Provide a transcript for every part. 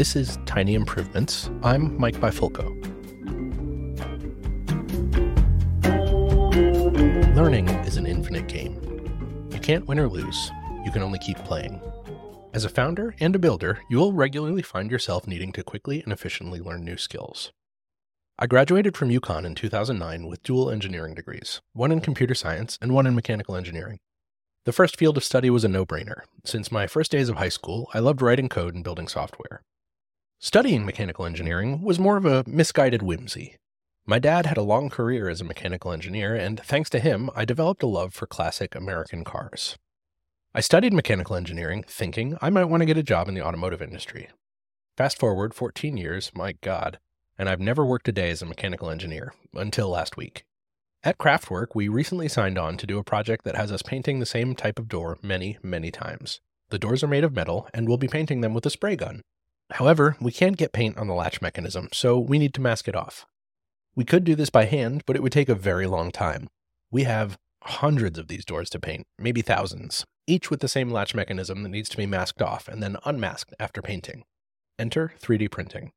This is Tiny Improvements. I'm Mike Bifulco. Learning is an infinite game. You can't win or lose, you can only keep playing. As a founder and a builder, you will regularly find yourself needing to quickly and efficiently learn new skills. I graduated from UConn in 2009 with dual engineering degrees, one in computer science and one in mechanical engineering. The first field of study was a no brainer. Since my first days of high school, I loved writing code and building software. Studying mechanical engineering was more of a misguided whimsy. My dad had a long career as a mechanical engineer, and thanks to him, I developed a love for classic American cars. I studied mechanical engineering thinking I might want to get a job in the automotive industry. Fast forward 14 years, my God, and I've never worked a day as a mechanical engineer until last week. At Craftwork, we recently signed on to do a project that has us painting the same type of door many, many times. The doors are made of metal, and we'll be painting them with a spray gun. However, we can't get paint on the latch mechanism, so we need to mask it off. We could do this by hand, but it would take a very long time. We have hundreds of these doors to paint, maybe thousands, each with the same latch mechanism that needs to be masked off and then unmasked after painting. Enter 3D printing.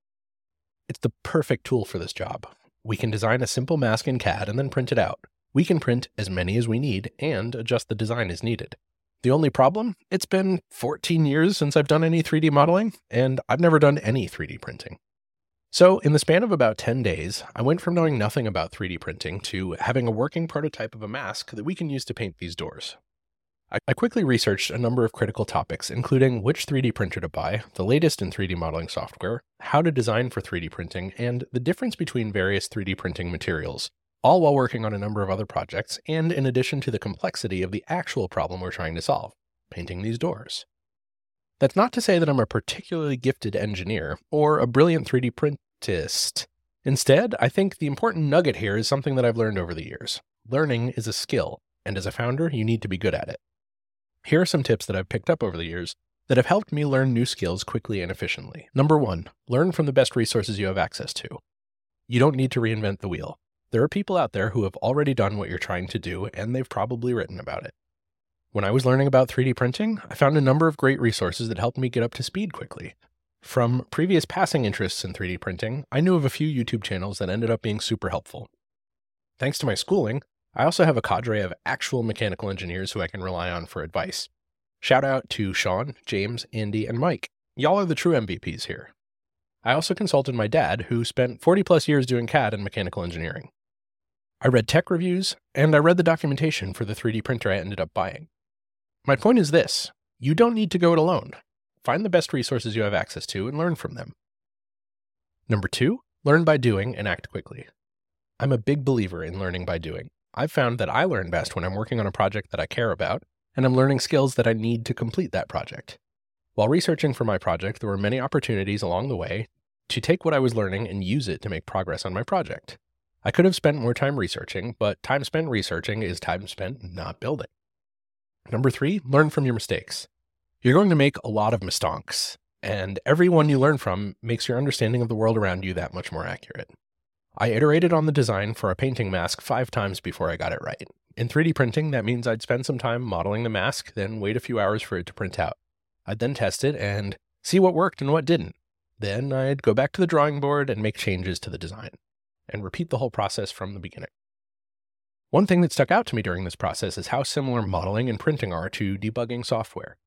It's the perfect tool for this job. We can design a simple mask in CAD and then print it out. We can print as many as we need and adjust the design as needed. The only problem? It's been 14 years since I've done any 3D modeling, and I've never done any 3D printing. So, in the span of about 10 days, I went from knowing nothing about 3D printing to having a working prototype of a mask that we can use to paint these doors. I quickly researched a number of critical topics, including which 3D printer to buy, the latest in 3D modeling software, how to design for 3D printing, and the difference between various 3D printing materials, all while working on a number of other projects, and in addition to the complexity of the actual problem we're trying to solve painting these doors. That's not to say that I'm a particularly gifted engineer or a brilliant 3D printist. Instead, I think the important nugget here is something that I've learned over the years. Learning is a skill, and as a founder, you need to be good at it. Here are some tips that I've picked up over the years that have helped me learn new skills quickly and efficiently. Number one, learn from the best resources you have access to. You don't need to reinvent the wheel. There are people out there who have already done what you're trying to do, and they've probably written about it. When I was learning about 3D printing, I found a number of great resources that helped me get up to speed quickly. From previous passing interests in 3D printing, I knew of a few YouTube channels that ended up being super helpful. Thanks to my schooling, I also have a cadre of actual mechanical engineers who I can rely on for advice. Shout out to Sean, James, Andy, and Mike. Y'all are the true MVPs here. I also consulted my dad, who spent 40 plus years doing CAD and mechanical engineering. I read tech reviews, and I read the documentation for the 3D printer I ended up buying. My point is this you don't need to go it alone. Find the best resources you have access to and learn from them. Number two, learn by doing and act quickly. I'm a big believer in learning by doing. I've found that I learn best when I'm working on a project that I care about, and I'm learning skills that I need to complete that project. While researching for my project, there were many opportunities along the way to take what I was learning and use it to make progress on my project. I could have spent more time researching, but time spent researching is time spent not building. Number three, learn from your mistakes. You're going to make a lot of mistakes, and every one you learn from makes your understanding of the world around you that much more accurate. I iterated on the design for a painting mask five times before I got it right. In 3D printing, that means I'd spend some time modeling the mask, then wait a few hours for it to print out. I'd then test it and see what worked and what didn't. Then I'd go back to the drawing board and make changes to the design, and repeat the whole process from the beginning. One thing that stuck out to me during this process is how similar modeling and printing are to debugging software.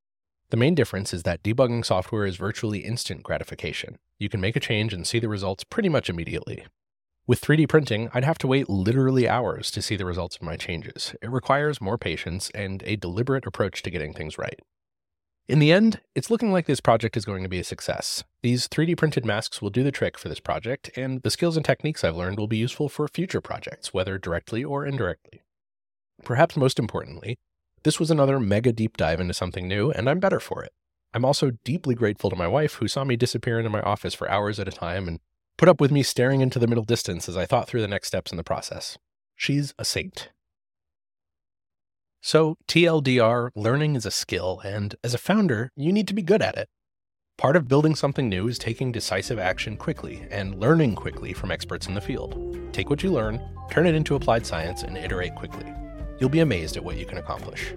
The main difference is that debugging software is virtually instant gratification. You can make a change and see the results pretty much immediately. With 3D printing, I'd have to wait literally hours to see the results of my changes. It requires more patience and a deliberate approach to getting things right. In the end, it's looking like this project is going to be a success. These 3D printed masks will do the trick for this project, and the skills and techniques I've learned will be useful for future projects, whether directly or indirectly. Perhaps most importantly, this was another mega deep dive into something new, and I'm better for it. I'm also deeply grateful to my wife, who saw me disappear into my office for hours at a time and put up with me staring into the middle distance as I thought through the next steps in the process. She's a saint. So, TLDR, learning is a skill, and as a founder, you need to be good at it. Part of building something new is taking decisive action quickly and learning quickly from experts in the field. Take what you learn, turn it into applied science, and iterate quickly. You'll be amazed at what you can accomplish.